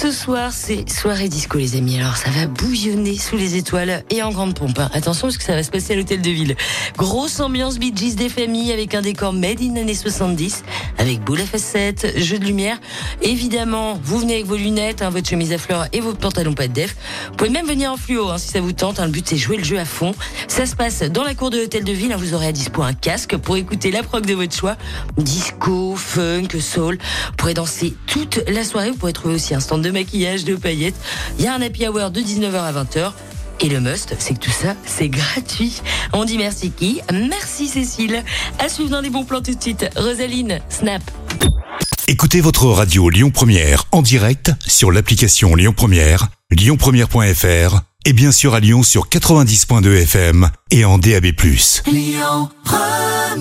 Ce soir, c'est soirée disco, les amis. Alors, ça va bouillonner sous les étoiles et en grande pompe. hein. Attention, parce que ça va se passer à l'hôtel de ville. Grosse ambiance Bee Gees des familles avec un décor made in années 70, avec boule à facettes, jeu de lumière. Évidemment, vous venez avec vos lunettes, hein, votre chemise à fleurs et vos pantalons pas de def. Vous pouvez même venir en fluo, hein, si ça vous tente. Le but, c'est jouer le jeu à fond. Ça se passe dans la cour de l'hôtel de ville. Vous aurez à dispo un casque pour écouter la prog de votre choix. Disco, funk, soul. Vous pourrez danser toute la soirée. Vous pourrez trouver aussi un stand de maquillage, de paillettes. Il y a un happy hour de 19h à 20h. Et le must, c'est que tout ça, c'est gratuit. On dit merci qui Merci Cécile. À suivre dans des bons plans tout de suite. Rosaline, Snap. Écoutez votre radio Lyon Première en direct sur l'application Lyon Première, lyonpremière.fr et bien sûr à Lyon sur 90.2 FM et en DAB+. Lyon Première